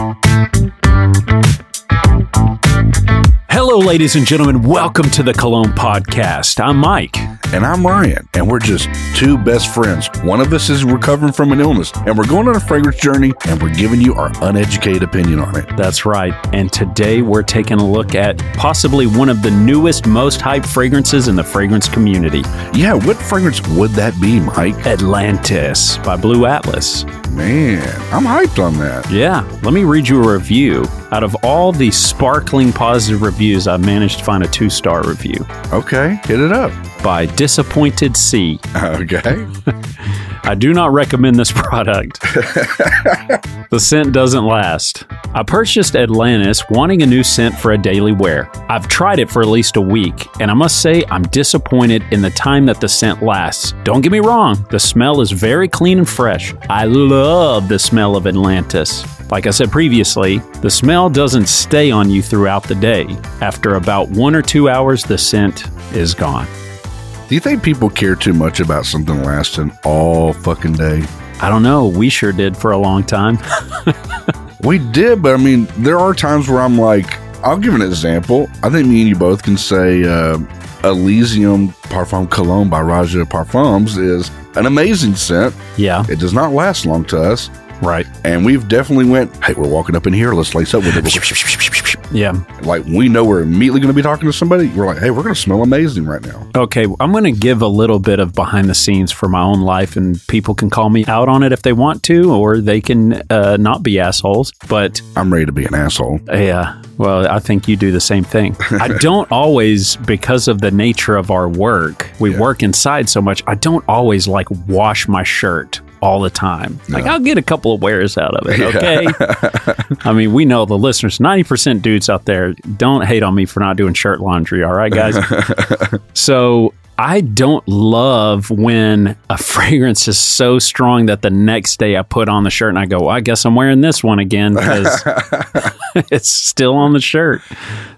Thank you. Hello, ladies and gentlemen. Welcome to the Cologne Podcast. I'm Myke. And I'm Ryan, and we're just two best friends. One of us is recovering from an illness, and we're going on a fragrance journey, and we're giving you our uneducated opinion on it. That's right. And today we're taking a look at possibly one of the newest, most hyped fragrances in the fragrance community Yeah, what fragrance would that be, Myke? Atlantis by Blu Atlas. Man, I'm hyped on that. Yeah, let me read you a review. Out of all the sparkling positive reviews, I've managed to find a two star review Okay, hit it up. by Disappointed C. Okay. I do not recommend this product. the scent doesn't last. I purchased Atlantis wanting a new scent for a daily wear. I've tried it for at least a week, and I must say I'm disappointed in the time that the scent lasts. Don't get me wrong, the smell is very clean and fresh. I love the smell of Atlantis. Like I said previously, the smell doesn't stay on you throughout the day. After about one or two hours, the scent is gone. Do you think people care too much about something lasting all fucking day? I don't know, we sure did for a long time. We did, but I mean, there are times where I'm like, I'll give an example. I think me and you both can say uh, Elysium Parfum Cologne by Roja Parfums is an amazing scent. yeah, It does not last long to us. Right. And we've definitely went, hey, we're walking up in here. Let's lace up with it. Yeah. like we know we're immediately going to be talking to somebody. We're like, hey, we're going to smell amazing right now. Okay, I'm going to give a little bit of behind the scenes for my own life, and people can call me out on it if they want to, or they can uh, not be assholes. But I'm ready to be an asshole. yeah, well, I think you do the same thing. I don't always, because of the nature of our work, we Yeah. work inside so much, I don't always like wash my shirt all the time. Like, I'll get a couple of wears out of it, okay? I mean, we know the listeners, 90% dudes out there, don't hate on me for not doing shirt laundry, all right, guys? so I don't love when a fragrance is so strong that the next day I put on the shirt and I go, well, I guess I'm wearing this one again because it's still on the shirt.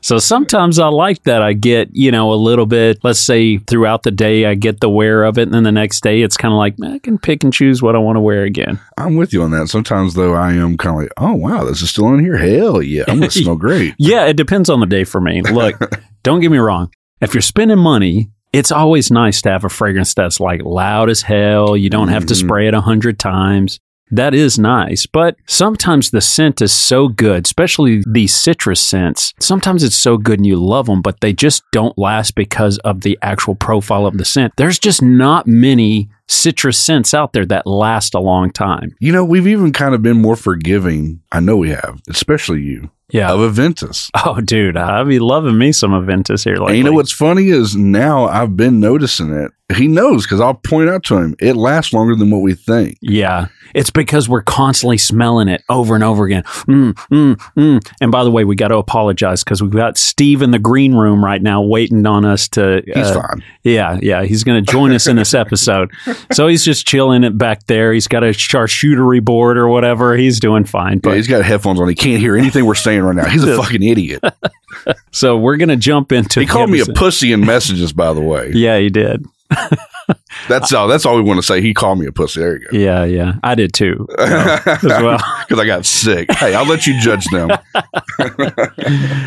So sometimes I like that. I get, you know, a little bit, let's say throughout the day, I get the wear of it. And then the next day, it's kind of like, I can pick and choose what I want to wear again. I'm with you on that. Sometimes though, I am kind of like, oh wow, this is still in here. Hell yeah, I'm going to smell great. Yeah, it depends on the day for me. Look, don't get me wrong. If you're spending money, it's always nice to have a fragrance that's like loud as hell. You don't have to Mhm. spray it a hundred times. That is nice. But sometimes the scent is so good, especially these citrus scents. Sometimes it's so good and you love them, but they just don't last because of the actual profile of the scent. There's just not many citrus scents out there that last a long time. You know, we've even kind of been more forgiving. I know we have, especially you Yeah. of Aventus. Oh, dude, I be loving me some Aventus here lately. And you know what's funny is now I've been noticing it. He knows because I'll point out to him it lasts longer than what we think. Yeah. It's because we're constantly smelling it over and over again. Mm, mm, mm. And by the way, we got to apologize because we've got Steve in the green room right now waiting on us to. He's uh, fine. Yeah, yeah. He's going to join us in this episode. So he's just chilling it back there. He's got a charcuterie board or whatever. He's doing fine. Yeah, But he's got headphones on. He can't hear anything we're saying right now. He's a fucking idiot. so we're going to jump into. He the called me a pussy in messages, by the way. Yeah, he did. That's all. That's all we want to say. He called me a pussy. There you go. Yeah, yeah. I did too. you know, as well. Because I got sick. Hey, I'll let you judge them.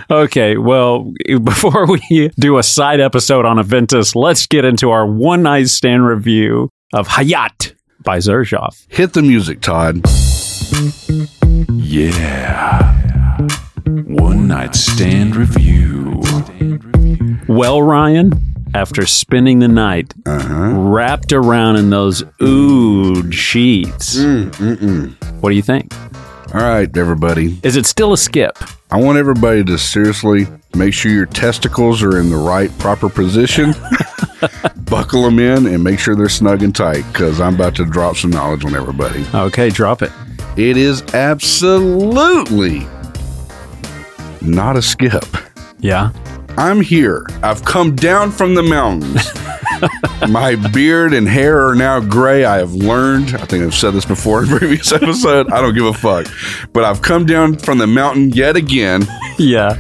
Okay, well, before we do a side episode on Aventus, let's get into our one night stand review of Hayat by Xerjoff. Hit the music, Todd. Yeah. One night stand review. Well, Ryan, after spending the night Uh-huh. wrapped around in those oud sheets, Mm, what do you think? All right, everybody. Is it still a skip? I want everybody to seriously make sure your testicles are in the right, proper position. Buckle them in and make sure they're snug and tight because I'm about to drop some knowledge on everybody. Okay, drop it. It is absolutely not a skip. Yeah. I'm here. I've come down from the mountains. My beard and hair are now gray. I have learned. I think I've said this before in a previous episode. I don't give a fuck. But I've come down from the mountain yet again, Yeah.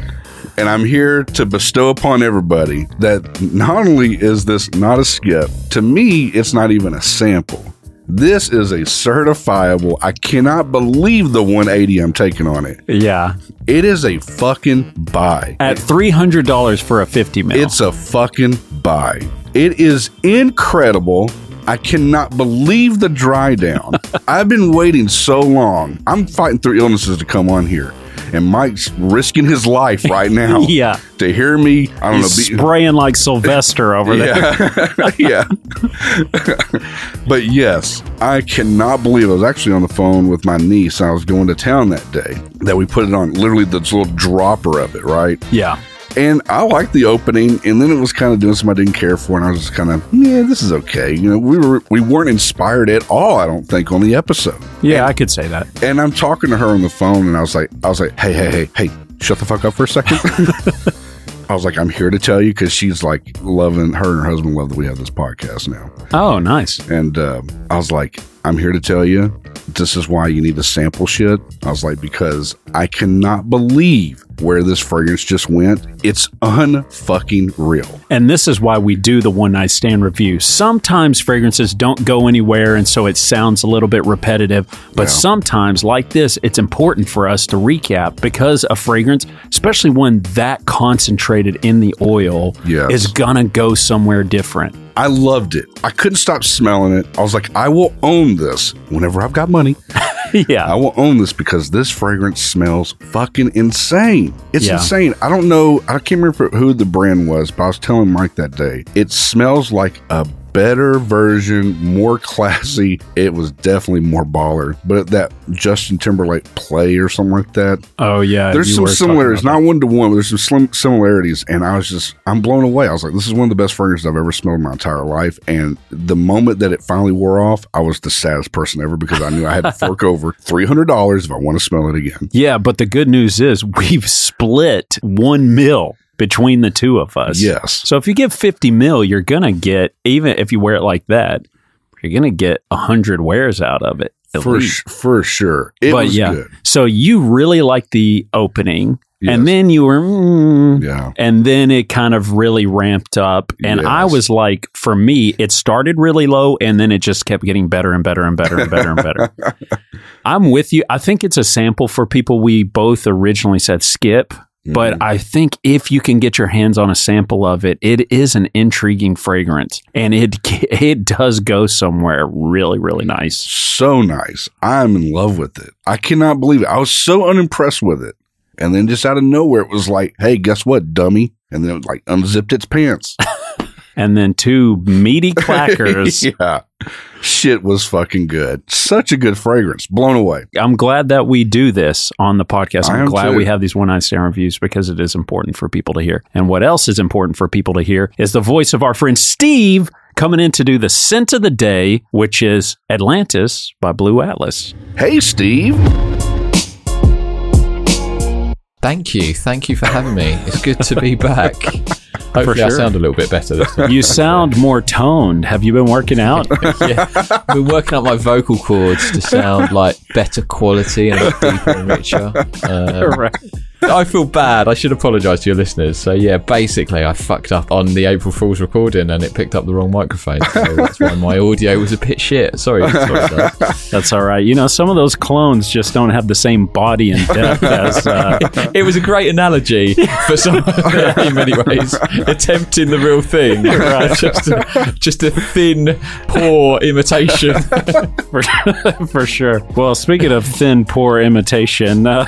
and I'm here to bestow upon everybody that not only is this not a skip, to me, it's not even a sample. This is a certifiable. I cannot believe the 180 I'm taking on it. Yeah. It is a fucking buy. At $300 for a 50 mil. It's a fucking buy. It is incredible. I cannot believe the dry down. I've been waiting so long. I'm fighting through illnesses to come on here. And Myke's risking his life right now Yeah. to hear me. I don't He's know. Be, spraying like Sylvester over there. yeah. yeah. but yes, I cannot believe I was actually on the phone with my niece. I was going to town that day that we put it on literally this little dropper of it, right? Yeah. And I liked the opening, and then it was kind of doing something I didn't care for, and I was just kind of, yeah, this is okay. You know, we were we weren't inspired at all, I don't think, on the episode. Yeah, I could say that. And I'm talking to her on the phone, and I was like, I was like, hey, hey, hey, hey, shut the fuck up for a second. I was like, I'm here to tell you because she's like loving her and her husband love that we have this podcast now. Oh, nice. And uh, I was like, I'm here to tell you this is why you need to sample shit. I was like, because I cannot believe where this fragrance just went. It's unfucking real. And this is why we do the one night stand review. Sometimes fragrances don't go anywhere, and so it sounds a little bit repetitive. But Yeah. sometimes, like this, it's important for us to recap because a fragrance, especially one that concentrated in the oil, Yes. is gonna go somewhere different. I loved it. I couldn't stop smelling it. I was like, I will own this whenever I've got money. Yeah. I will own this because this fragrance smells fucking insane. It's Yeah. insane. I don't know. I can't remember who the brand was, but I was telling Myke that day. It smells like a better version, more classy. It was definitely more baller. But that Justin Timberlake play or something like that. Oh, yeah. There's some similarities, not one to one, but there's some slim similarities. And I was just, I'm blown away. I was like, this is one of the best fragrances I've ever smelled in my entire life. And the moment that it finally wore off, I was the saddest person ever because I knew I had to fork over $300 if I want to smell it again. Yeah, but the good news is we've split one mil between the two of us. Yes. So if you give 50 mil, you're going to get, even if you wear it like that, you're going to get 100 wears out of it. For, sh- for sure. It but was yeah. good. So you really like the opening, Yes. and then you were, mm, Yeah. and then it kind of really ramped up. And I was like, for me, it started really low, and then it just kept getting better and better and better and better and better. I'm with you. I think it's a sample for people we both originally said skip. But Mm-hmm. I think if you can get your hands on a sample of it, it is an intriguing fragrance, and it it does go somewhere really really nice. so nice. I'm in love with it. I cannot believe it. I was so unimpressed with it. And then just out of nowhere, it was like, hey, guess what, dummy? And then it like unzipped its pants. And then two meaty clackers. yeah. Shit was fucking good. Such a good fragrance. Blown away. I'm glad that we do this on the podcast. I'm glad too. we have these one night stand reviews because it is important for people to hear. And what else is important for people to hear is the voice of our friend Steve coming in to do the scent of the day, which is Atlantis by Blu Atlas. Hey, Steve. Thank you. Thank you for having me. It's good to be back. Hopefully, I sure. sound a little bit better this time. You sound more toned. Have you been working out? yeah. I've been working out my vocal cords to sound like better quality and deeper and richer. Um, right. I feel bad. I should apologise to your listeners. So yeah, basically, I fucked up on the April Fool's recording, and it picked up the wrong microphone. So that's why my audio was a bit shit. Sorry. sorry. That's all right. You know, some of those clones just don't have the same body and depth as. Uh, it was a great analogy for some in many ways. Attempting the real thing, just a, just a thin, poor imitation. for, for sure. Well, speaking of thin, poor imitation, uh,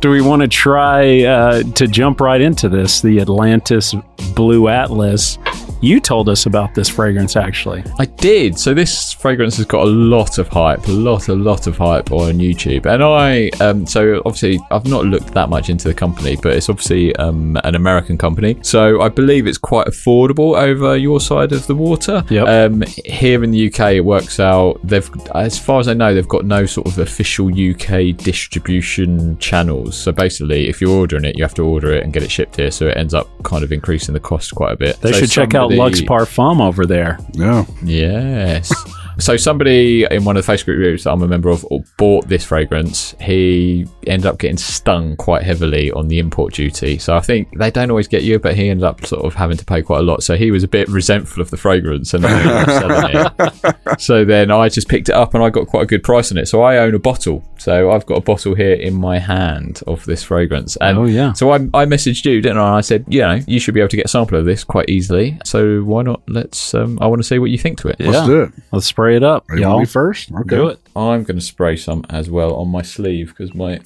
do we want to try uh, to jump right into this? The Atlantis Blu Atlas. You told us about this fragrance, actually. I did. So this fragrance has got a lot of hype, a lot, a lot of hype on YouTube. And I, um, so obviously, I've not looked that much into the company, but it's obviously um, an American company. So I believe it's quite affordable over your side of the water. Yep. Um, here in the UK, it works out. They've, as far as I know, they've got no sort of official UK distribution channels. So basically, if you're ordering it, you have to order it and get it shipped here. So it ends up kind of increasing the cost quite a bit. They So should check out Lux Parfum over there. Yeah. Yes. So somebody in one of the Facebook groups that I'm a member of bought this fragrance. He ended up getting stung quite heavily on the import duty. So I think they don't always get you, but he ended up sort of having to pay quite a lot. So he was a bit resentful of the fragrance and then selling it. So then I just picked it up and I got quite a good price on it. So I own a bottle. So I've got a bottle here in my hand of this fragrance. And Oh, yeah. So I, I messaged you, didn't I? And I said, you know, you should be able to get a sample of this quite easily. So why not? Let's. Um, I want to see what you think to it. Let's Yeah. do it. Let's spray it up, Are you want y'all. me first? Okay. Do it. I'm going to spray some as well on my sleeve because my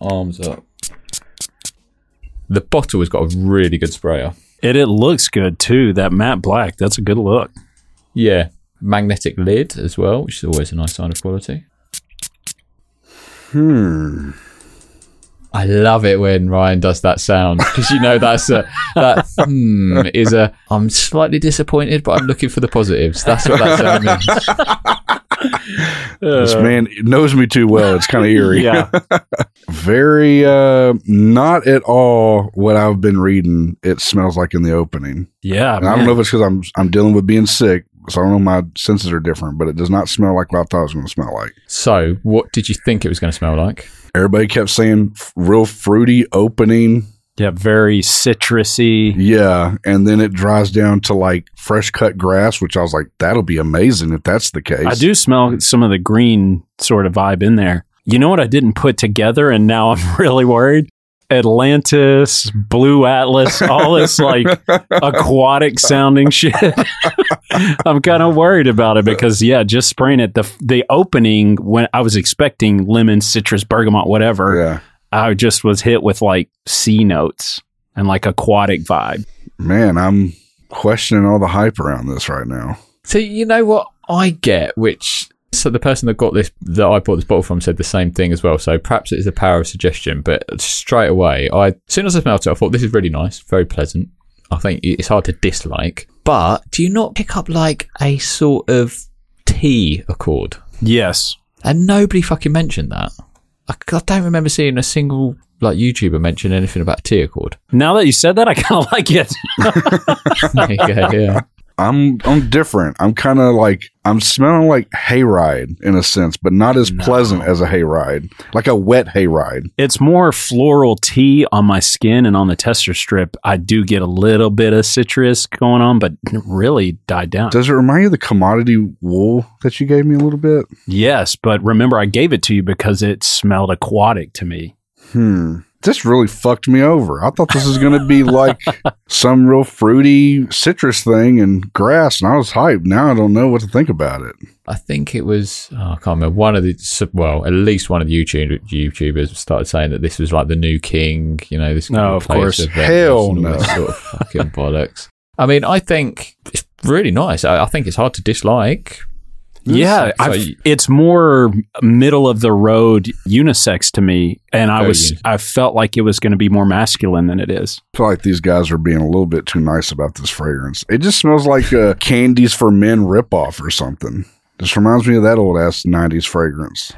arms are. The bottle has got a really good sprayer. It it looks good too. That matte black. That's a good look. Yeah, magnetic lid as well, which is always a nice sign of quality. Hmm. I love it when Ryan does that sound because you know that's a that hmm is a I'm slightly disappointed, but I'm looking for the positives. That's what that sound means. This man knows me too well. It's kind of eerie. Yeah. Very, uh, not at all what I've been reading. It smells like in the opening. Yeah. And I don't know if it's because I'm I'm dealing with being sick, so I don't know. My senses are different, but it does not smell like what I thought it was going to smell like. So, what did you think it was going to smell like? Everybody kept saying real fruity opening, Yeah. Very citrusy. yeah, and then it dries down to like fresh cut grass, which I was like, that'll be amazing if that's the case. I do smell some of the green sort of vibe in there. You know what I didn't put together, and now I'm really worried. Atlantis, Blu Atlas, all this like aquatic sounding shit. I'm kind of worried about it because yeah, just spraying it. The the opening when I was expecting lemon, citrus, bergamot, whatever. Yeah, I just was hit with like sea notes and like aquatic vibe. man, I'm questioning all the hype around this right now. So you know what I get, which so the person that got this that I bought this bottle from said the same thing as well. So perhaps it is the power of suggestion, but straight away, I as soon as I smelled it, I thought this is really nice, very pleasant. I think it's hard to dislike. But do you not pick up like a sort of tea accord? Yes. And nobody fucking mentioned that. I, I don't remember seeing a single like YouTuber mention anything about tea accord. Now that you said that, I kind of like it. You yeah. I'm I'm different. I'm kind of like I'm smelling like hayride in a sense, but not as pleasant as a hayride, like a wet hayride. it's more floral tea on my skin and on the tester strip. I do get a little bit of citrus going on, but really died down. Does it remind you of the commodity wool that you gave me a little bit? yes, but remember, I gave it to you because it smelled aquatic to me. Hmm. This really fucked me over. I thought this was going to be like some real fruity citrus thing and grass, and I was hyped. Now I don't know what to think about it. I think it was oh, I can't remember one of the well at least one of the YouTube YouTubers started saying that this was like the new king you know this No, of course. the Hell and all this no. sort of fucking bollocks I mean I think it's really nice I, I think it's hard to dislike Yeah, I've- it's more middle of the road unisex to me, and I was. I felt like it was going to be more masculine than it is. I feel like these guys are being a little bit too nice about this fragrance. It just smells like a candies for men ripoff or something. This reminds me of that old ass '90s fragrance.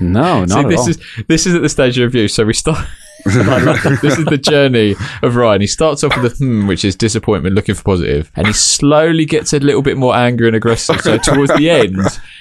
No, not See, at this all. is this is at the stage of review so we start this is the journey of Ryan. He starts off with a hmm, which is disappointment, looking for positive, and he slowly gets a little bit more angry and aggressive. So towards the end,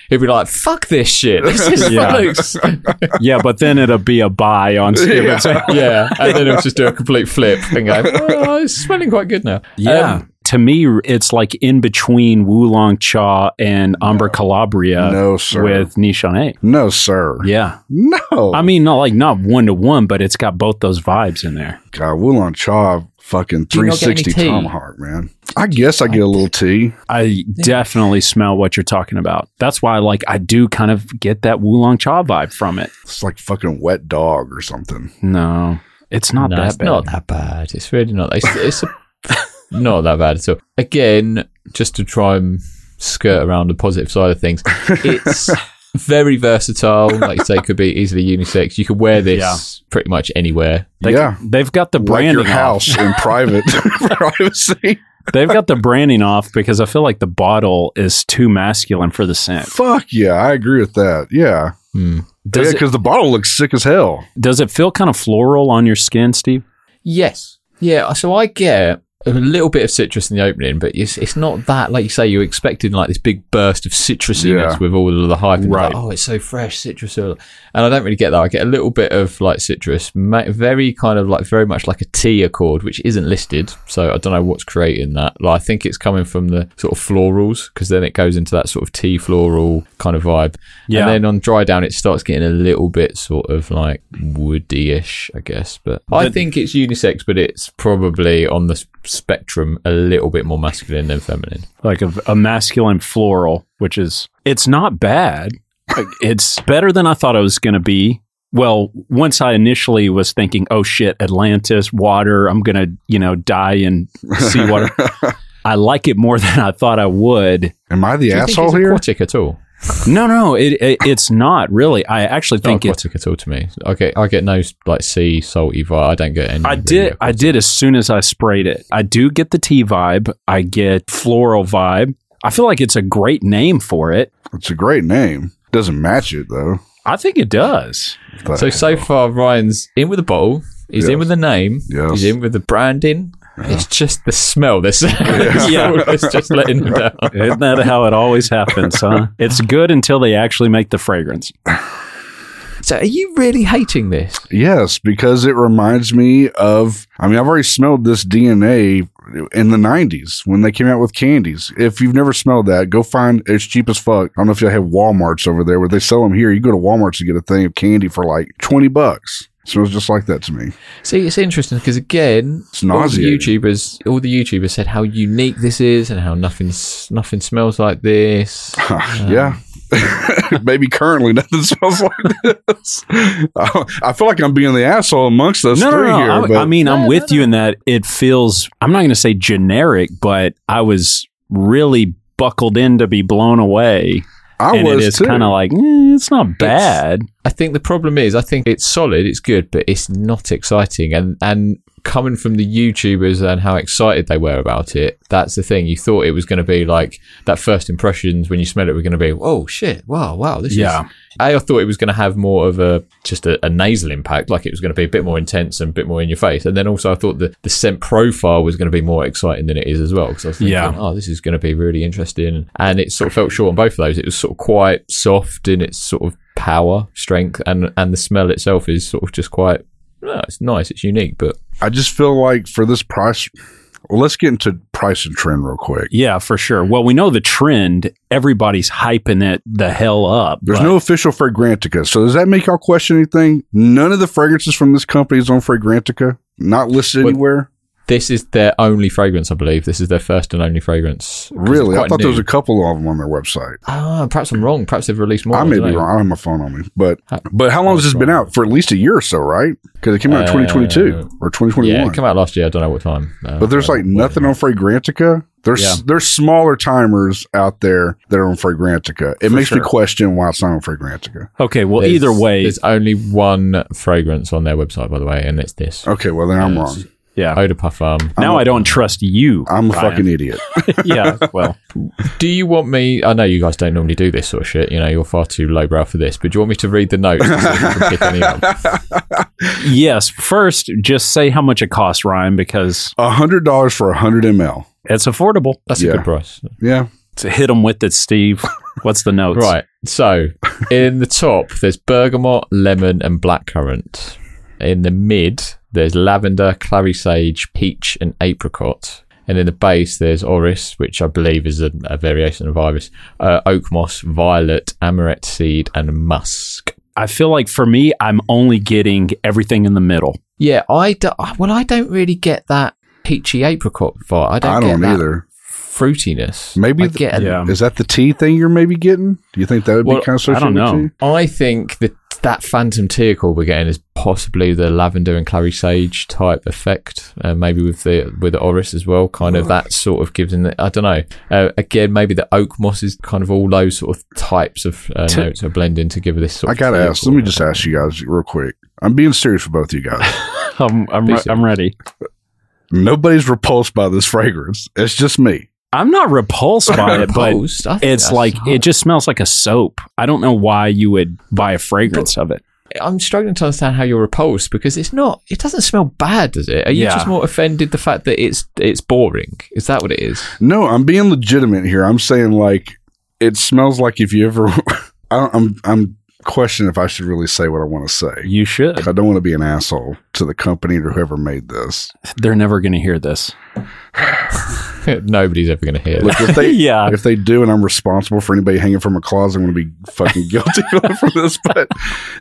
he'll be like, "Fuck this shit! This is Yeah. bollocks." yeah, but then it'll be a buy on. Yeah. yeah, and then he'll just do a complete flip and go, "Oh, it's smelling quite good now." Yeah. Um, to me, it's like in between Wulong Cha and Amber Calabria No, sir. with Nishane. No, sir. Yeah. No. I mean, not like not one to one, but it's got both those vibes in there. God, Wulong Cha fucking you not get any 360 tomahawk, man. I guess I get a little tea. I definitely smell what you're talking about. That's why, like, I do kind of get that Wulong Cha vibe from it. It's like fucking wet dog or something. No, it's not no, that it's bad. not that bad. It's really not. It's, it's a, not that bad at all. Again, just to try and skirt around the positive side of things, it's very versatile. Like you say, could be easily unisex. You could wear this Yeah. pretty much anywhere. They, yeah. they've got the Like branding your house off. in private privacy. They've got the branding off because I feel like the bottle is too masculine for the scent. Fuck yeah, I agree with that. Yeah. Hmm. Does yeah, because the bottle looks sick as hell. does it feel kind of floral on your skin, Steve? Yes. Yeah. So I get a little bit of citrus in the opening, but it's it's not that like you say you're expecting like this big burst of citrusiness Yeah. with all of the hype. And Right. like, oh, it's so fresh, citrus, oil. and I don't really get that. I get a little bit of like citrus, very kind of like very much like a tea accord, which isn't listed, so I don't know what's creating that. Like, I think it's coming from the sort of florals because then it goes into that sort of tea floral kind of vibe. Yeah. And then on dry down, it starts getting a little bit sort of like woody-ish, I guess. But I think it's unisex, but it's probably on the spectrum a little bit more masculine than feminine. like a, a masculine floral, which is it's not bad. Like, it's better than I thought it was going to be. Well, once I initially was thinking, "Oh shit, Atlantis, water, I'm going to, you know, die in seawater." I like it more than I thought I would. Am I the Do you think asshole here? aquatic at all? No, no, it, it it's not really. I actually think oh, it's aquatic at all to me. I get I get no like sea salty vibe. I don't get any. I really did. I did as soon as I sprayed it. I do get the tea vibe. I get floral vibe. I feel like it's a great name for it. It's a great name. Doesn't match it though. I think it does. But- So so far, Ryan's in with the bottle. He's in with the name. Yes. He's in with the branding. It's just the smell. This Yeah. it's just letting him down. Isn't that how it always happens, huh? It's good until they actually make the fragrance. So, are you really hating this? Yes, because it reminds me of. I mean, I've already smelled this DNA in the '90s when they came out with candies. If you've never smelled that, go find. It's cheap as fuck. I don't know if you have WalMarts over there where they sell them here. You go to Walmarts to get a thing of candy for like twenty bucks. Smells just like that to me. See, it's interesting because again, It's all the. YouTubers, all the YouTubers said how unique this is and how nothing's nothing smells like this. yeah. Maybe currently nothing smells like this. I I feel like I'm being the asshole amongst us No, no, three no. here. I, but I mean, I'm with you in that it feels. I'm not going to say generic, but I was really buckled in to be blown away, I and was it is kind of like eh, it's not bad. I think the problem is, I think it's solid, it's good, but it's not exciting. And and coming from the YouTubers and how excited they were about it, that's the thing. You thought it was going to be like that first impressions when you smell it were going to be, oh shit, wow, wow, this Yeah. is. A, I thought it was going to have more of a just a, a nasal impact, like it was going to be a bit more intense and a bit more in your face. And then also, I thought the the scent profile was going to be more exciting than it is as well. Because I was thinking, Yeah. oh, this is going to be really interesting. And it sort of felt short on both of those. It was sort of quite soft in its sort of power, strength, and and the smell itself is sort of just quite. No, it's nice. It's unique, but I just feel like for this price, well, let's get into price and trend real quick. Yeah, for sure. Well, we know the trend. Everybody's hyping it the hell up. There's but- no official Fragrantica. So does that make y'all question anything? None of the fragrances from this company is on Fragrantica. Not listed But- anywhere. This is their only fragrance, I believe. This is their first and only fragrance. Really? I quite thought there was a couple of them on their website. Ah, perhaps I'm wrong. Perhaps they've released more. I may be wrong. I don't have my phone on me. But Ha- but how long has this been out? For at least a year or so, right? Because it came out in Uh, 2022 or 2021. Yeah, it came out last year. I don't know what time. Uh, But there's like nothing on Fragrantica. There's Yeah. there's smaller timers out there that are on Fragrantica. It For makes me question why it's not on Fragrantica. Okay, well, There's- either way, there's only one fragrance on their website, by the way, and it's this Okay, well then I'm Yes. wrong. Yeah. Eau de Parfum. now I don't trust you. I'm a Ryan. fucking idiot. yeah. Well, Do you want me? I know you guys don't normally do this sort of shit. You know, you're far too lowbrow for this. But do you want me to read the notes? to see if you can pick any up? yes. First, just say how much it costs, Ryan, because A hundred dollars for a hundred ml. it's affordable. That's Yeah. a good price. Yeah. To hit them with it, Steve. What's the notes? Right. So in the top, there's bergamot, lemon, and blackcurrant. In the mid, there's lavender, clary sage, peach, and apricot. And in the base, there's orris, which I believe is a, a variation of iris, uh, oak moss, violet, ambrette seed, and musk. I feel like for me, I'm only getting everything in the middle. Yeah, I do, well, I don't really get that peachy apricot vibe. I don't, I don't get that either. fruitiness. Maybe the- get a- Yeah. Is that the tea thing you're maybe getting? Do you think that would Well, be kind of I don't know. tea? I think that that phantom tea call we're getting is possibly the lavender and clary sage type effect, uh, maybe with the with the orris as well. Kind of that sort of gives in. The, I don't know. Uh, again, maybe the oak moss is kind of all those sort of types of uh, To- notes are blending to give this sort. I of gotta ask. Let me just ask you guys real quick. I'm being serious for both of you guys. I'm, I'm, re- I'm ready. Nobody's repulsed by this fragrance. It's just me. I'm not repulsed by it, but Opposed? I think it's that's like hard. it just smells like a soap. I don't know why you would buy a fragrance of it. I'm struggling to understand how you're repulsed because it's not. It doesn't smell bad, does it? Are you Yeah. just more offended the fact that it's it's boring? Is that what it is? No, I'm being legitimate here. I'm saying like it smells like if you ever. I don't, I'm I'm questioning if I should really say what I want to say. You should. I don't want to be an asshole to the company or whoever made this. They're never going to hear this. Nobody's ever going to hear. Look, that. if they Yeah. if they do, and I'm responsible for anybody hanging from a closet, I'm going to be fucking guilty for this. But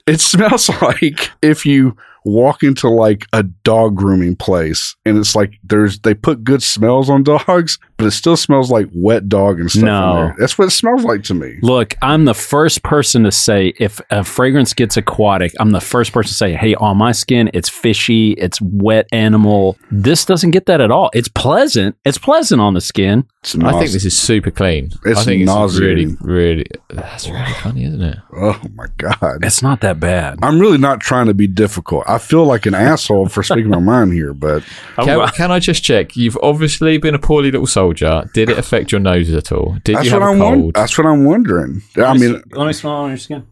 it smells like if you walk into like a dog grooming place, and it's like there's they put good smells on dogs, but it still smells like wet dog and stuff. No. in there. that's what it smells like to me. Look, I'm the first person to say if a fragrance gets aquatic, I'm the first person to say, hey, on my skin, it's fishy, it's wet animal. This doesn't get that at all. It's pleasant. It's pleasant on the skin. It's I think this is super clean. It's I think it's really, really. That's really funny, isn't it? Oh my god. It's not that bad. I'm really not trying to be difficult. I feel like an asshole for speaking my mind here, but Can, can I just check? You've obviously been a poorly little soldier. Did it affect your nose at all? Did that's you what have a I'm won- cold? that's what I'm wondering. I mean, let me smell on your skin.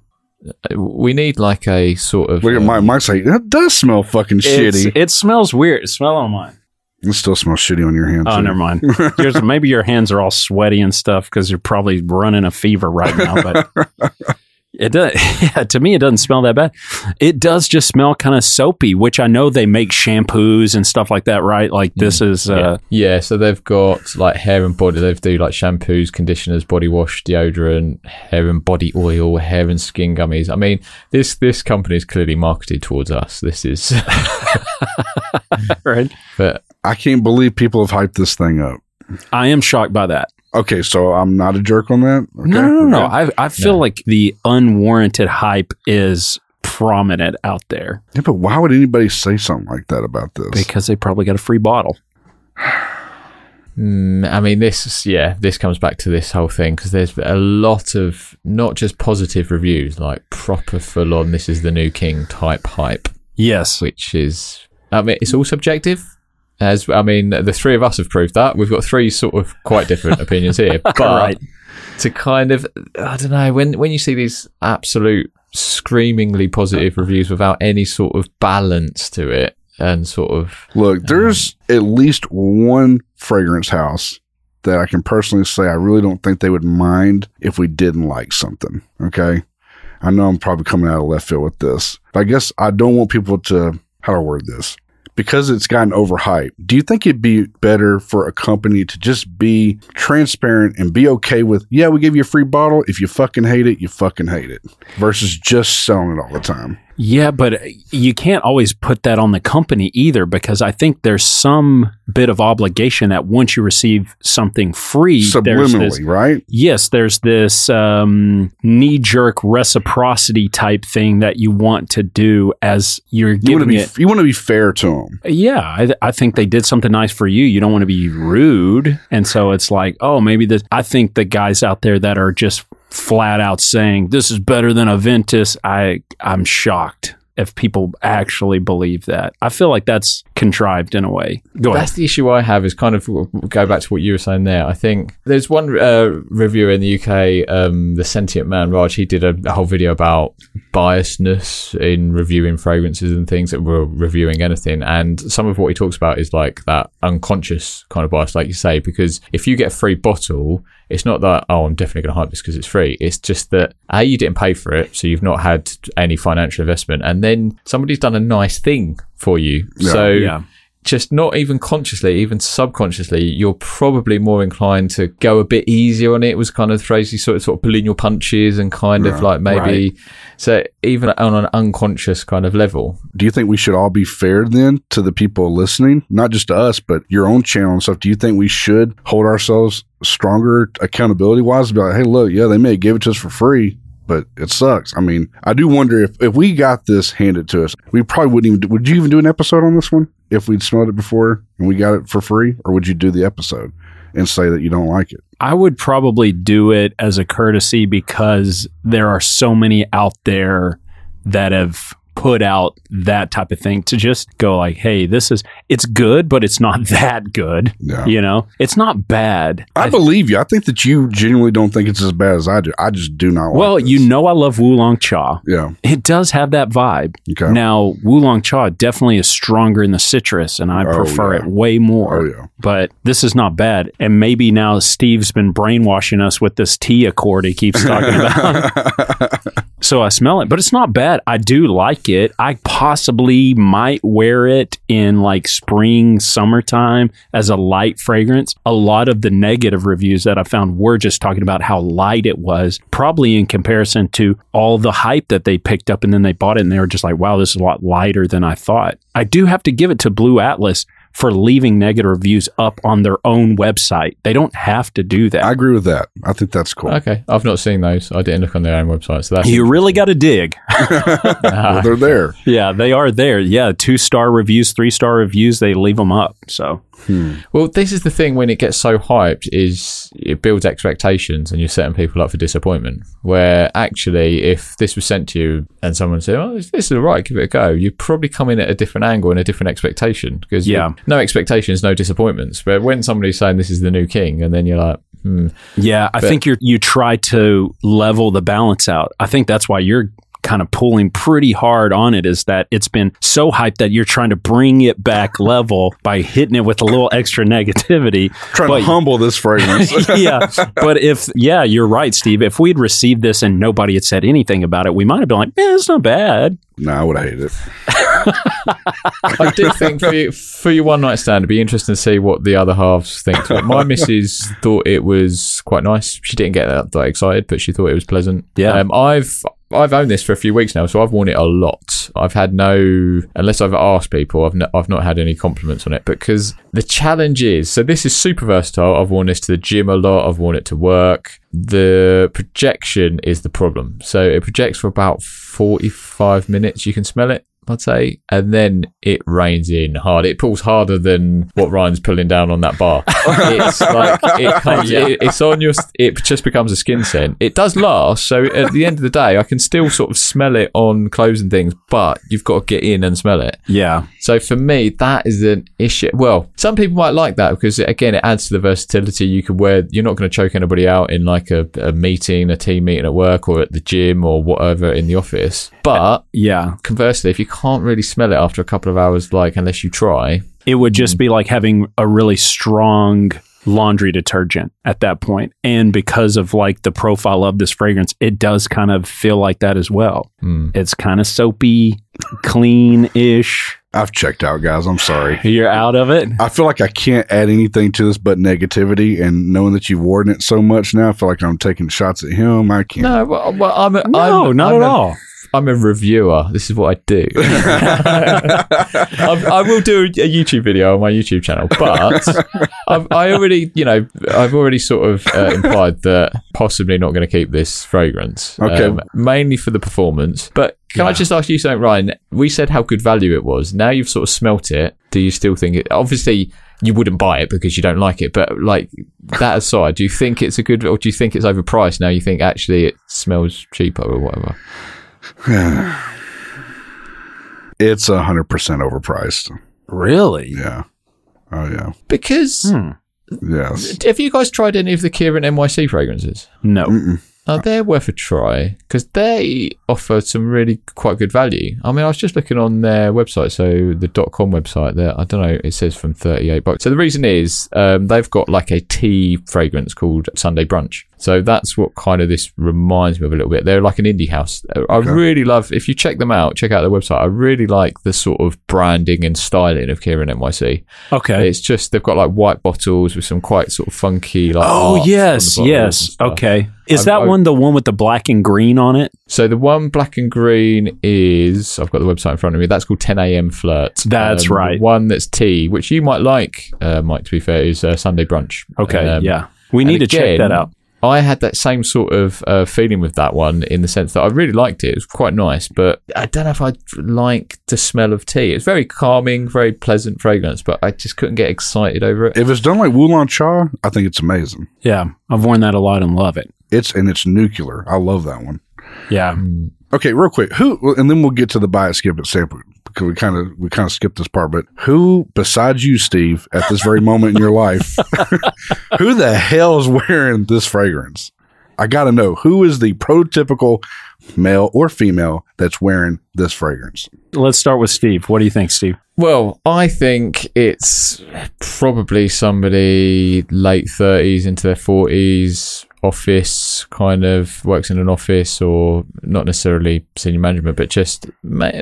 we need like a sort of. look at uh, my Myke's like that does smell fucking shitty. It smells weird. Smell on mine. It still smells shitty on your hands. Oh, too. never mind. Yours, maybe your hands are all sweaty and stuff because you're probably running a fever right now. But it does. Yeah, to me, it doesn't smell that bad. It does just smell kind of soapy, which I know they make shampoos and stuff like that, right? Like this is. Uh, Yeah, so they've got like hair and body. They do like shampoos, conditioners, body wash, deodorant, hair and body oil, hair and skin gummies. I mean, this this company is clearly marketed towards us. This is, right. but I can't believe people have hyped this thing up. I am shocked by that. Okay, so I'm not a jerk on that. Okay, No, no, no, no. okay. I, I feel like the unwarranted hype is prominent out there Yeah, but why would anybody say something like that about this? because they probably got a free bottle. mm, I mean, this is- yeah, this comes back to this whole thing because there's a lot of not just positive reviews, like proper full on. This is the new king type hype. Yes. which is I mean it's all subjective. As I mean, the three of us have proved that we've got three sort of quite different opinions here. But Right. to kind of I don't know when when you see these absolute screamingly positive reviews without any sort of balance to it and sort of Look, um, there's at least one fragrance house that I can personally say I really don't think they would mind if we didn't like something. Okay. I know I'm probably coming out of left field with this, but I guess I don't want people to, how do I word this? Because it's gotten overhyped. Do you think it'd be better for a company to just be transparent and be okay with, yeah, we give you a free bottle. If you fucking hate it, you fucking hate it versus just selling it all the time? Yeah, but you can't always put that on the company either because I think there's some bit of obligation that once you receive something free, there's this, Subliminally, right? yes, there's this um, knee jerk reciprocity type thing that you want to do as you're You want to giving be, it. you want to be fair to them. Yeah, I, I think they did something nice for you. You don't want to be rude. And so it's like, oh, maybe this. I think the guys out there that are just flat out saying this is better than Aventus, I, I'm shocked if people actually believe that. I feel like that's contrived in a way. Go ahead. That's the issue I have. Is kind of go back to what you were saying there. I think there's one uh, reviewer in the UK, um, the Sentient Man Raj. He did a, a whole video about biasness in reviewing fragrances and things that were reviewing anything. And some of what he talks about is like that unconscious kind of bias, like you say, because if you get a free bottle, it's not that oh I'm definitely going to hype this because it's free. It's just that a you didn't pay for it, so you've not had any financial investment, and then somebody's done a nice thing for you. Yeah. so Yeah. just not even consciously, even subconsciously, you're probably more inclined to go a bit easier on it. Was kind of the phrase you sort of sort of pulling your punches and kind of like maybe so even on an unconscious kind of level. Do you think we should all be fair then to the people listening, not just to us, but your own channel and stuff? Do you think we should hold ourselves stronger accountability wise? Be like, hey, look, yeah, they may give it to us for free, but it sucks. I mean, I do wonder if if we got this handed to us, we probably wouldn't even. Would you even do an episode on this one if we'd smelled it before and we got it for free, or would you do the episode and say that you don't like it? I would probably do it as a courtesy because there are so many out there that have put out that type of thing to just go like, hey, this is it's good, but it's not that good. Yeah. You know, it's not bad. I, believe you. I think that you genuinely don't think it's as bad as I do. I just do not. well, like you know, I love Wulong Cha. Yeah. It does have that vibe. Okay. Now, Wulong Cha definitely is stronger in the citrus, and I Oh, prefer yeah. it way more. Oh, yeah. But this is not bad. And maybe now Steve's been brainwashing us with this tea accord he keeps talking about. so I smell it, but it's not bad. I do like it. I possibly might wear it in like spring, summertime as a light fragrance. A lot of the negative reviews that I found were just talking about how light it was, probably in comparison to all the hype that they picked up and then they bought it and they were just like, wow, this is a lot lighter than I thought. I do have to give it to Blu Atlas for leaving negative reviews up on their own website. They don't have to do that. I agree with that. I think that's cool. Okay, I've not seen those. I didn't look on their own website, so that's you really got to dig. Well, they're there. Yeah, they are there. Yeah, two star reviews, three star reviews, they leave them up. So Well, this is the thing when it gets so hyped is it builds expectations and you're setting people up for disappointment. Where actually, if this was sent to you and someone said, "Oh, this this is all right, give it a go," you'd probably come in at a different angle and a different expectation because Yeah. no expectations, no disappointments. But when somebody's saying this is the new king, and then you're like, hmm, yeah, I think you you try to level the balance out. I think that's why you're kind of pulling pretty hard on it is that it's been so hyped that you're trying to bring it back level by hitting it with a little extra negativity. Trying But- to humble this fragrance. yeah. But if, yeah, you're right, Steve. If we'd received this and nobody had said anything about it, we might have been like, yeah, it's not bad. no, I would have hated it. I do think for, you, for your one night stand, it'd be interesting to see what the other halves think. My missus thought it was quite nice. She didn't get that, that excited, but she thought it was pleasant. Yeah. Um, I've I've owned this for a few weeks now, so I've worn it a lot. I've had no, unless I've asked people, I've no, I've not had any compliments on it because the challenge is. So this is super versatile. I've worn this to the gym a lot. I've worn it to work. The projection is the problem. So it projects for about forty five minutes. You can smell it. I'd say, and then it rains in hard. It pulls harder than what Ryan's pulling down on that bar. it's like it comes. it, it's on your. It just becomes a skin scent. It does last, so at the end of the day, I can still sort of smell it on clothes and things. But you've got to get in and smell it. Yeah. So for me, that is an issue. Well, some people might like that because again, it adds to the versatility. You could wear. You're not going to choke anybody out in like a, a meeting, a team meeting at work, or at the gym, or whatever in the office. But Yeah. conversely, if you can't really smell it after a couple of hours, like unless you try, It would just Mm. be like having a really strong laundry detergent at that point. And because of like the profile of this fragrance, it does kind of feel like that as well. Hmm. It's kind of soapy, clean ish. I've checked out, guys. I'm sorry. You're out of it. I feel like I can't add anything to this but negativity. And knowing that you've worn it so much now, I feel like I'm taking shots at him. I can't. no, well, well, I'm a, No, I'm, not I'm at a- all. I'm a reviewer. This is what I do. I, I will do a YouTube video on my YouTube channel, but I've, I already, you know, I've already sort of uh, implied that possibly not going to keep this fragrance. um, Okay. mainly for the performance. But can I just ask you something, Ryan? We said how good value it was. Now you've sort of smelt it. Do you still think it? Obviously, you wouldn't buy it because you don't like it. But like that aside, do you think it's a good, or do you think it's overpriced? Now you think actually it smells cheaper or whatever? It's a hundred percent overpriced. Really? Yeah. Oh yeah. Because hmm. Yes. have you guys tried any of the Kierin NYC fragrances? No. Uh, they're worth a try because they offer some really quite good value. I mean, I was just looking on their website, so the .com website. There, I don't know. It says from thirty-eight bucks. So the reason is um, they've got like a tea fragrance called Sunday Brunch. So that's what kind of this reminds me of a little bit. They're like an indie house. I really love. If you check them out, check out their website. I really like the sort of branding and styling of Kierin NYC. Okay. It's just they've got like white bottles with some quite sort of funky like. Oh, arts on the yes. Yes. Okay. Is I- that I- one the one with the black and green on it? So the one black and green is I've got the website in front of me. That's called 10 a.m. Flirt. That's the right. one that's tea, which you might like, uh, Myke. To be fair, is uh, Sunday brunch. Okay. Um, yeah. We need to check that out. I had that same sort of uh, feeling with that one in the sense that I really liked it. It was quite nice, but I don't know if I'd like the smell of tea. It's very calming, very pleasant fragrance, but I just couldn't get excited over it. If it's done like Wulong Cha, I think it's amazing. Yeah. I've worn that a lot and love it. It's and it's nuclear. I love that one. Yeah. Okay, real quick. Who and then we'll get to the buy it, skip it sample because we kind of we kind of skipped this part. But who besides you, Steve, at this very moment in your life, who the hell is wearing this fragrance? I got to know who is the prototypical male or female that's wearing this fragrance. Let's start with Steve. What do you think, Steve? Well, I think it's probably somebody late 30s into their 40s, office kind of works in an office or not necessarily senior management, but just,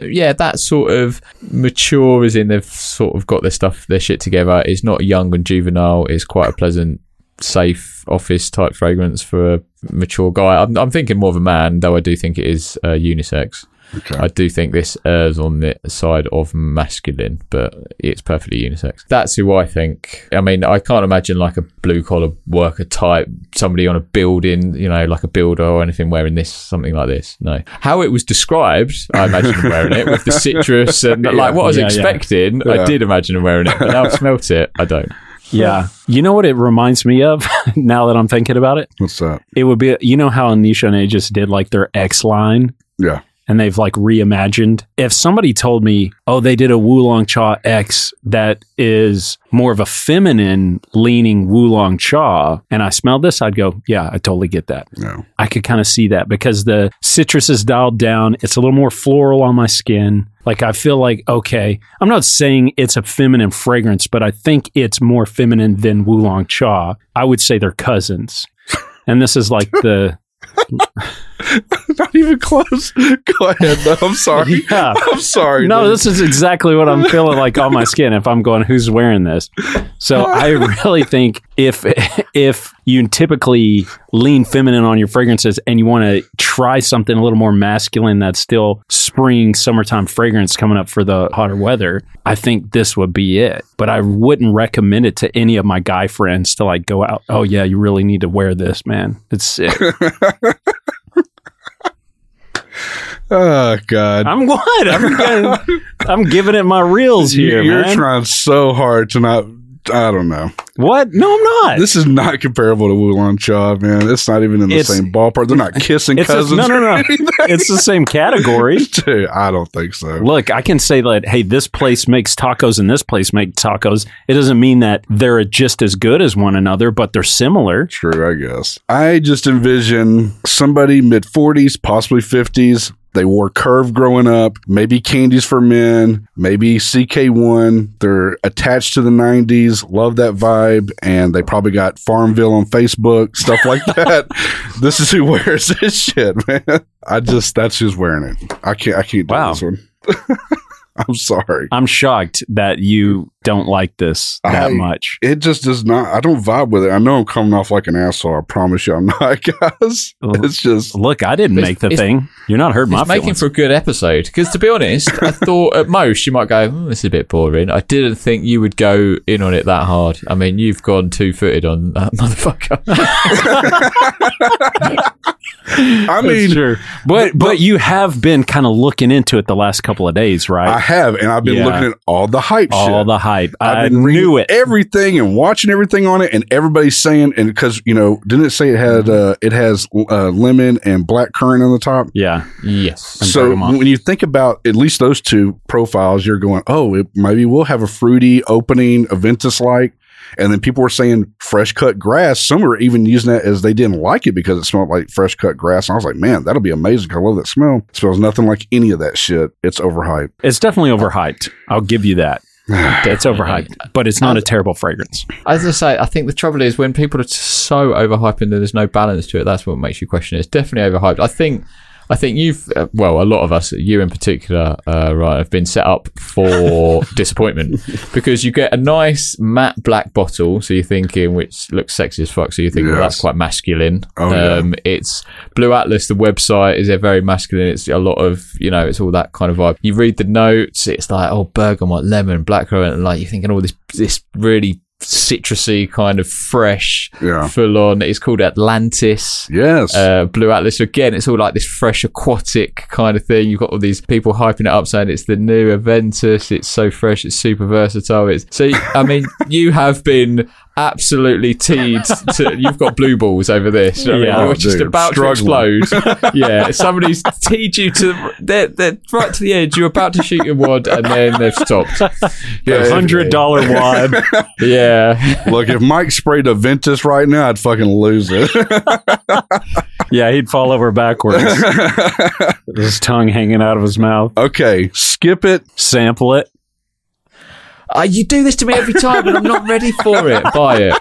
yeah, that sort of mature as in they've sort of got their stuff, their shit together. It's not young and juvenile. It's quite a pleasant, safe office type fragrance for a mature guy. I'm, I'm thinking more of a man, though I do think it is uh, unisex. Okay. I do think this errs on the side of masculine, but it's perfectly unisex. That's who I think. I mean, I can't imagine like a blue collar worker type, somebody on a building, you know, like a builder or anything wearing this, something like this. No. How it was described, I imagine wearing it with the citrus and like what I was Yeah, expecting, Yeah. I did imagine wearing it, but now I've smelt it, I don't. Yeah. You know what it reminds me of now that I'm thinking about it? What's that? It would be, you know how Anisha and A just did like their X line Yeah. And they've like reimagined. If somebody told me, oh, they did a Wulong Cha X that is more of a feminine leaning Wulong Cha, and I smelled this, I'd go, yeah, I totally get that. No. I could kind of see that because the citrus is dialed down. It's a little more floral on my skin. Like I feel like okay, I'm not saying it's a feminine fragrance, but I think it's more feminine than Wulong Cha. I would say they're cousins. And this is like the Not even close. Go ahead. No, I'm sorry. yeah. I'm sorry. No, this is exactly what I'm feeling like on my skin if I'm going who's wearing this. So I really think if if you typically lean feminine on your fragrances and you want to try something a little more masculine that's still spring summertime fragrance coming up for the hotter weather, I think this would be it. But I wouldn't recommend it to any of my guy friends to like go out, "Oh yeah, you really need to wear this, man. It's sick." Oh God. I'm what? I'm, I'm giving it my reels here, You're man. trying so hard to not. I don't know. what? No, I'm not. This is not comparable to Wulong Cha, man. It's not even in the It's- same ballpark. They're not kissing It's a- cousins. no, no, or no. anything. it's the same category. Dude, I don't think so. Look, I can say that, hey, this place makes tacos and this place makes tacos. It doesn't mean that they're just as good as one another, but they're similar. True, I guess. I just envision somebody mid 40s, possibly 50s. They wore curve growing up, maybe candies for men, maybe CK1. They're attached to the 90s, love that vibe, and they probably got Farmville on Facebook, stuff like that. this is who wears this shit, man. I just, that's who's wearing it. I can't, I can't do this one. I'm sorry. I'm shocked that you don't like this that I- much. It just does not, I don't vibe with it. I know I'm coming off like an asshole. I promise you I'm not, guys. It's just, Look, I didn't make the thing. You're not hurting my It's making feelings. for a good episode because, to be honest, I thought at most you might go, "Hmm, "This is a bit boring." I didn't think you would go in on it that hard. I mean, you've gone two footed on that motherfucker. I mean, Sure. But but you have been kind of looking into it the last couple of days, right? I have, and I've been Yeah. looking at all the hype All shit. the hype. I've I been reading knew it. everything and watching everything on it, and everybody's saying, and because you know, didn't it say it had uh, it has uh, lemon and black currant on the top? yeah. yes. And So when you think about at least those two profiles, you're going, oh, it, maybe we'll have a fruity opening, Aventus like. And then people were saying fresh cut grass. Some were even using that as they didn't like it because it smelled like fresh cut grass. And I was like, man, that'll be amazing. I love that smell. It smells nothing like any of that shit. It's overhyped. It's definitely overhyped. I'll give you that. It's overhyped, but it's not a uh, terrible fragrance. As I say, I think the trouble is when people are so overhyped that there's no balance to it. That's what makes you question it. It's definitely overhyped. I think. I think you've, uh, well, a lot of us, you in particular, uh, right, have been set up for disappointment because you get a nice matte black bottle. So you're thinking, which looks sexy as fuck. So you think, well, that's quite masculine. Oh, yeah. um, It's Blu Atlas, the website is a very masculine. It's a lot of, you know, it's all that kind of vibe. You read the notes, it's like, oh, bergamot, lemon, blackcurrant, and like you're thinking, all this, this really citrusy kind of fresh, Yeah. full on. It's called Atlantis. Yes. Uh, Blu Atlas. So again, it's all like this fresh aquatic kind of thing. You've got all these people hyping it up, saying it's the new Aventus. It's so fresh. It's super versatile. It's so. I mean, you have been absolutely teed to you've got blue balls over this. You know what I mean? Yeah. You're just Dude, about struggling. to explode. yeah, somebody's teed you to they're, they're right to the edge. You're about to shoot your wad, and then they've stopped. Yeah, Hundred dollar wad. Yeah, Look, if Myke sprayed Aventus right now, I'd fucking lose it. yeah, he'd fall over backwards. with his tongue hanging out of his mouth. okay, skip it. Sample it. Uh, you do this to me every time, and I'm not ready for it. Buy it.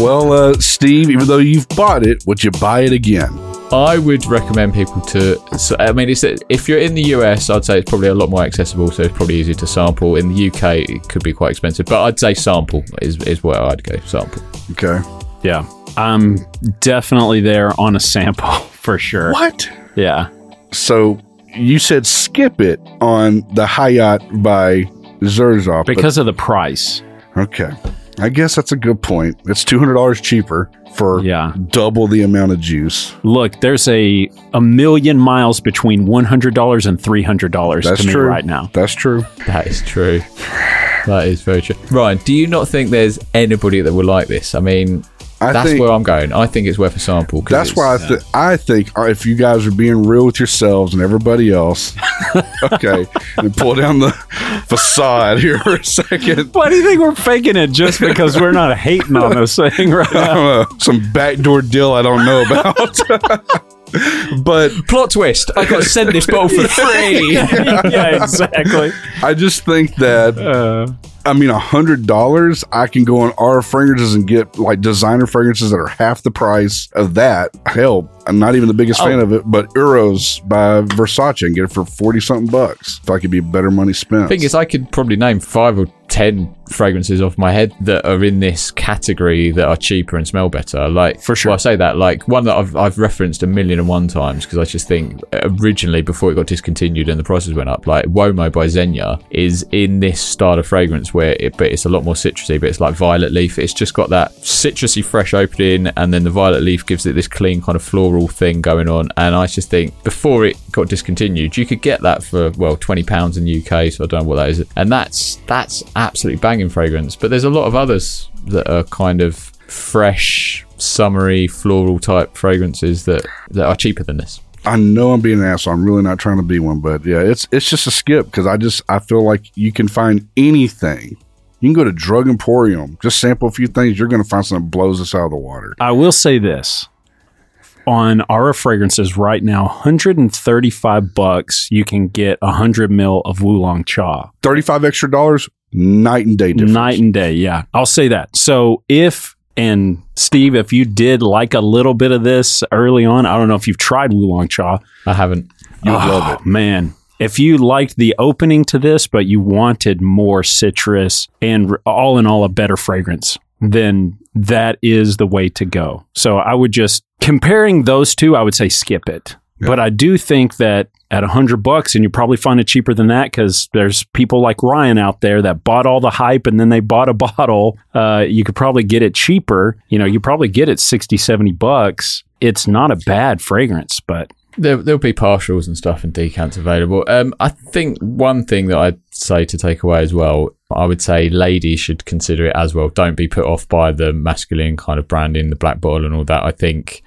Well, uh, Steve, even though you've bought it, would you buy it again? I would recommend people to. So, I mean, it's if you're in the US, I'd say it's probably a lot more accessible, so it's probably easier to sample. In the UK, it could be quite expensive, but I'd say sample is is where I'd go. Sample. Okay. Yeah, I'm definitely there on a sample for sure. What? Yeah, So you said skip it on the Hayat by Xerjoff. but- because of the price. okay. I guess that's a good point. It's $200 cheaper for Yeah. double the amount of juice. Look, there's a a million miles between one hundred dollars and three hundred dollars That's to me true. right now. That's true. That is true. That is very true. Ryan, do you not think there's anybody that would like this? I mean, I that's think where I'm going. I think it's worth a sample. that's why I, th- I think uh, if you guys are being real with yourselves and everybody else, okay, and pull down the facade here for a second. Why do you think we're faking it just because we're not hating on this thing right I now? don't know, some backdoor deal I don't know about. but plot twist. I got to send this bottle for free. yeah, exactly. I just think that Uh, I mean, a hundred dollars, I can go on Aura fragrances and get like designer fragrances that are half the price of that. Hell, I'm not even the biggest fan of it, but Eros by Versace and get it for forty something bucks. If I could be better money spent. thing is, I could probably name five or ten fragrances off my head that are in this category that are cheaper and smell better. Like For sure. well, I say that like one that I've I've referenced a million and one times because I just think originally before it got discontinued and the prices went up, like Uomo by Zegna is in this style of fragrance where it but it's a lot more citrusy, but it's like violet leaf. It's just got that citrusy fresh opening, and then the violet leaf gives it this clean kind of floral thing going on. And I just think before it got discontinued, you could get that for well twenty pounds in the UK. So I don't know what that is, and that's that's absolutely banging fragrance. But there's a lot of others that are kind of fresh, summery, floral type fragrances that that are cheaper than this. I know I'm being an asshole. I'm really not trying to be one, but yeah, it's it's just a skip because I just I feel like you can find anything. You can go to Drug Emporium, just sample a few things. You're going to find something that blows us out of the water. I will say this. On Aura fragrances right now, 135 bucks, you can get 100 mil of Wulong Cha. Thirty-five extra dollars, night and day difference. Night and day, yeah. I'll say that. So if and Steve, if you did like a little bit of this early on, I don't know if you've tried Wulong Cha. I haven't. You'd love it. Ah, man, if you liked the opening to this, but you wanted more citrus and all in all a better fragrance, then that is the way to go. So I would just comparing those two, I would say skip it. But I do think that at a hundred bucks, and you probably find it cheaper than that because there's people like Ryan out there that bought all the hype and then they bought a bottle. Uh, you could probably get it cheaper. You know, you probably get it 60, 70 bucks. It's not a bad fragrance, but There, there'll be partials and stuff and decants available. Um, I think one thing that I'd say to take away as well, I would say ladies should consider it as well. Don't be put off by the masculine kind of branding, the black bottle and all that. I think,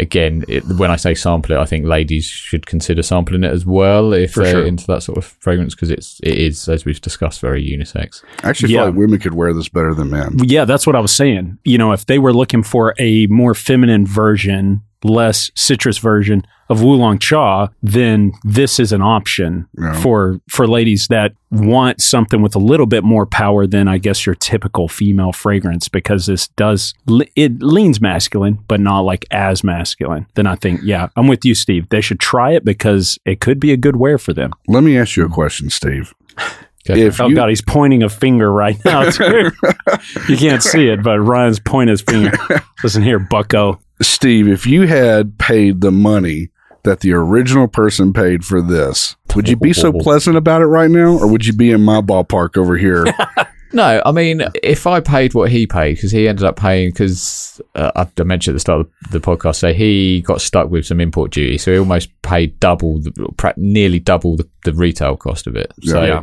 again, it, when I say sample it, I think ladies should consider sampling it as well if For they're sure. into that sort of fragrance because it's it is as we've discussed very unisex. I actually Yeah. feel like women could wear this better than men. Yeah, that's what I was saying. You know, if they were looking for a more feminine version, less citrus version of Wulong Cha, then this is an option Yeah. for for ladies that want something with a little bit more power than I guess your typical female fragrance because this does it leans masculine but not like as masculine. Then I think, yeah, I'm with you Steve. They should try it because it could be a good wear for them. Let me ask you a question, Steve. Okay. If Oh you, god, he's pointing a finger right now. you can't see it, but Ryan's pointing his finger. Listen here, Bucko. Steve, if you had paid the money that the original person paid for this, would you be so pleasant about it right now, or would you be in my ballpark over here No, I mean, if I paid what he paid, because he ended up paying, because uh, I mentioned at the start of the podcast, so he got stuck with some import duty, so he almost paid double, the, nearly double the, the retail cost of it. So Yeah.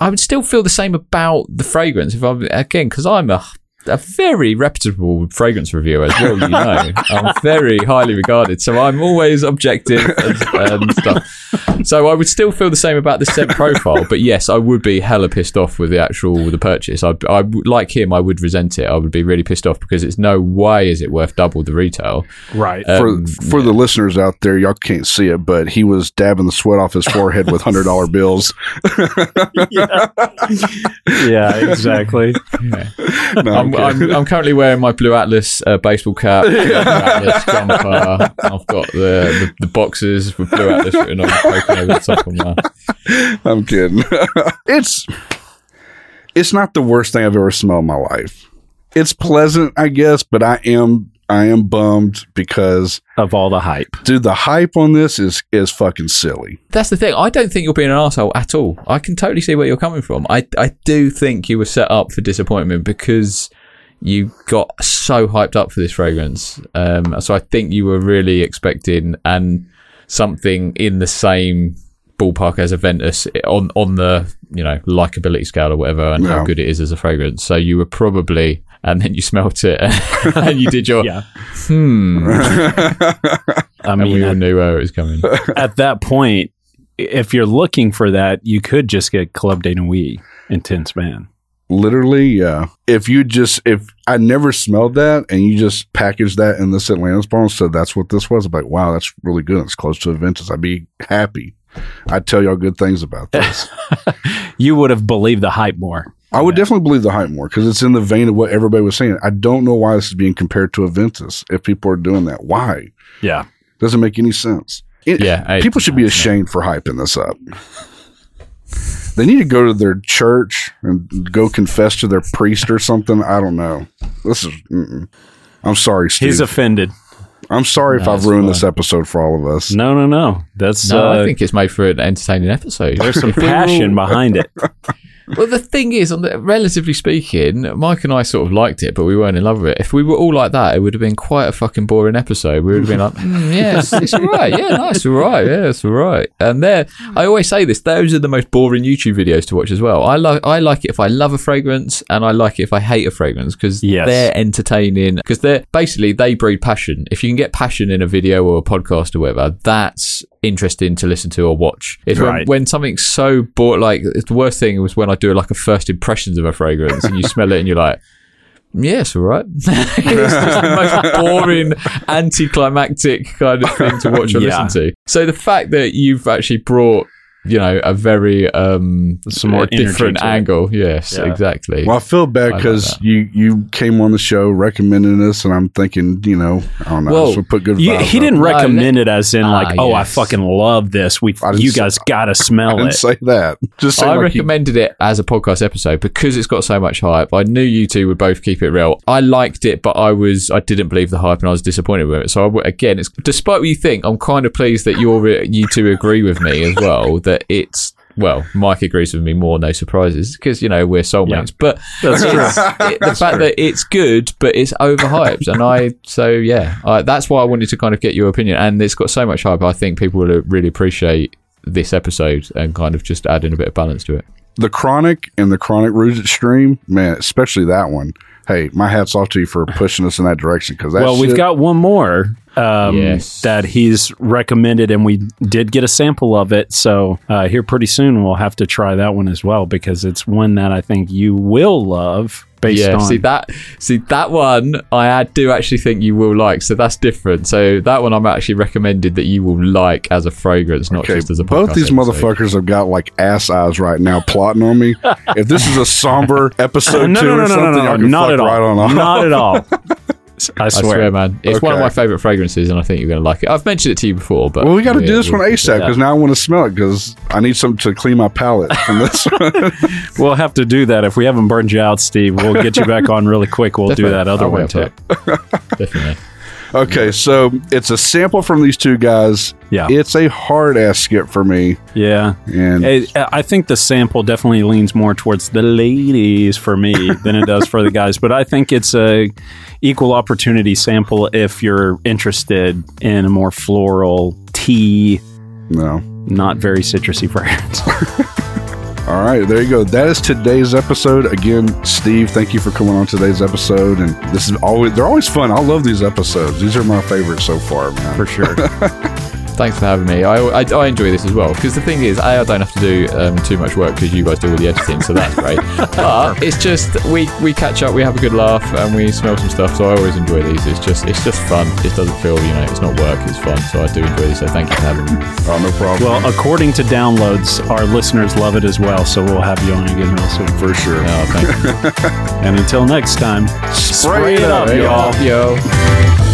I would still feel the same about the fragrance if I'm again because I'm a a very reputable fragrance reviewer as well. You know, I'm very highly regarded, so I'm always objective and, and stuff. So I would still feel the same about the scent profile, but yes, I would be hella pissed off with the actual the purchase. I, I would- like him, I would resent it. I would be really pissed off because it's no way is it worth double the retail. Right. For Um, for the listeners out there, y'all can't see it, but he was dabbing the sweat off his forehead with hundred dollar bills. yeah, exactly. No, I'm, I'm, I'm currently wearing my Blu Atlas uh, baseball cap, Atlas jumper. I've got the, the, the boxes with Blu Atlas written on poking over the top of my. I'm kidding. it's it's not the worst thing I've ever smelled in my life. It's pleasant, I guess, but I am I am bummed because Of all the hype. dude, the hype on this is is fucking silly. That's the thing. I don't think you're being an asshole at all. I can totally see where you're coming from. I, I do think you were set up for disappointment because you got so hyped up for this fragrance. Um, so I think you were really expecting and something in the same ballpark as Aventus on on the you know likability scale or whatever, and Yeah. how good it is as a fragrance. So you were probably. And then you smelt it, and you did your Yeah. hmm, I and we mean, all knew where it was coming. at that point, if you're looking for that, you could just get Club de Nuit Intense Man. Literally, yeah. If you just if I never smelled that and you just packaged that in this Atlantis bar and said that's what this was, I'm like, wow, that's really good. It's close to Aventus. I'd be happy. I'd tell y'all good things about this. You would have believed the hype more. I would definitely believe the hype more because it's in the vein of what everybody was saying. I don't know why this is being compared to Aventus. If people are doing that, why? Yeah. Doesn't make any sense. It- Yeah, it people should be doesn't. ashamed for hyping this up. They need to go to their church and go confess to their priest or something. I don't know. This is. Mm-mm. I'm sorry, Steve. He's offended. I'm sorry if I've ruined fine. this episode for all of us. No, no, no. That's No, uh, I think it's made for an entertaining episode. there's some If we were passion behind it. Well, the thing is, on the, relatively speaking, Myke and I sort of liked it, but we weren't in love with it. If we were all like that, it would have been quite a fucking boring episode. We would have been like, mm, yeah, it's, it's all right. Yeah, no, it's all right. Yeah, it's all right. And there, I always say this: those are the most boring YouTube videos to watch as well. I like, I like it if I love a fragrance, and I like it if I hate a fragrance because Yes. they're entertaining. Because they're basically they breed passion. If you can get passion in a video or a podcast or whatever, that's interesting to listen to or watch. It's when, Right. when something's so bored. Like the worst thing was when I do like a first impressions of a fragrance and you smell it and you're like. Yeah, it's all right. it's just the most boring, anticlimactic kind of thing to watch or Yeah. listen to. So the fact that you've actually brought, you know, a very um, Some more different energy to it. angle. Yes, Yeah. exactly. Well, I feel bad I like because you you came on the show recommending this, and I'm thinking, you know, I don't know, Well, this would put good You, he didn't No, recommend it as in Ah, like, oh, yes. I fucking love this. We, I didn't you say- guys gotta I smell didn't it. say that. Just saying I like you- recommended it as a podcast episode because it's got so much hype. I knew you two would both keep it real. I liked it, but I was I didn't believe the hype and I was disappointed with it. So I w again, it's despite what you think, I'm kind of pleased that you're you two agree with me as well that it's. Well, Myke agrees with me more. No surprises, because you know we're soulmates. But That's true. it's, it, the fact that it's good, but it's overhyped, and I so yeah, I, that's why I wanted to kind of get your opinion. And it's got so much hype. I think people will really appreciate this episode and kind of just add in a bit of balance to it. the chronic and the chronic rouge Stream, man, especially that one. Hey, my hats off to you for pushing us in that direction because that. well, we've shit- got one more um, Yes. that he's recommended, and we did get a sample of it. So uh, here pretty soon we'll have to try that one as well because it's one that I think you will love based yeah, on. see that, see that one, I do actually think you will like. So that's different. So that one, I'm actually recommended that you will like as a fragrance, not Okay, just as a. both podcast these episode. motherfuckers have got like ass eyes right now plotting on me. if this is a somber episode no, two no, no, or no, something, no, no, y'all no, not at all. right on. Not at all. I I swear. swear, man, it's one of my favorite fragrances, and I think you're going to like it. I've mentioned it to you before, but Well, we got to yeah, do this one ASAP because now I want to smell it because I need something to clean my palate from this one. We'll have to do that if we haven't burned you out, Steve. We'll get you back on really quick. We'll do that other I'll one too. Definitely. Okay, so it's a sample from these two guys. Yeah. It's a hard ass skip for me. Yeah. And It- I think the sample definitely leans more towards the ladies for me than it does for the guys, but I think it's a equal opportunity sample if you're interested in a more floral tea, no. not very citrusy fragrance. All right, there you go. That is today's episode. Again, Steve, thank you for coming on today's episode. And this is always they're always fun. I love these episodes. These are my favorites so far, man. for sure. Thanks for having me. I, I, I enjoy this as well because the thing is, A, I don't have to do um, too much work because you guys do all the editing, so that's great. but it's just we we catch up, we have a good laugh, and we smell some stuff. So I always enjoy these. It's just it's just fun. It doesn't feel you know it's not work. It's fun. So I do enjoy this. So thank you for having me. Oh, no problem. Well, according to downloads, our listeners love it as well, so we'll have you on again real soon. for sure. Oh, thank you. And until next time, Spray it up, Hey, y'all. yo.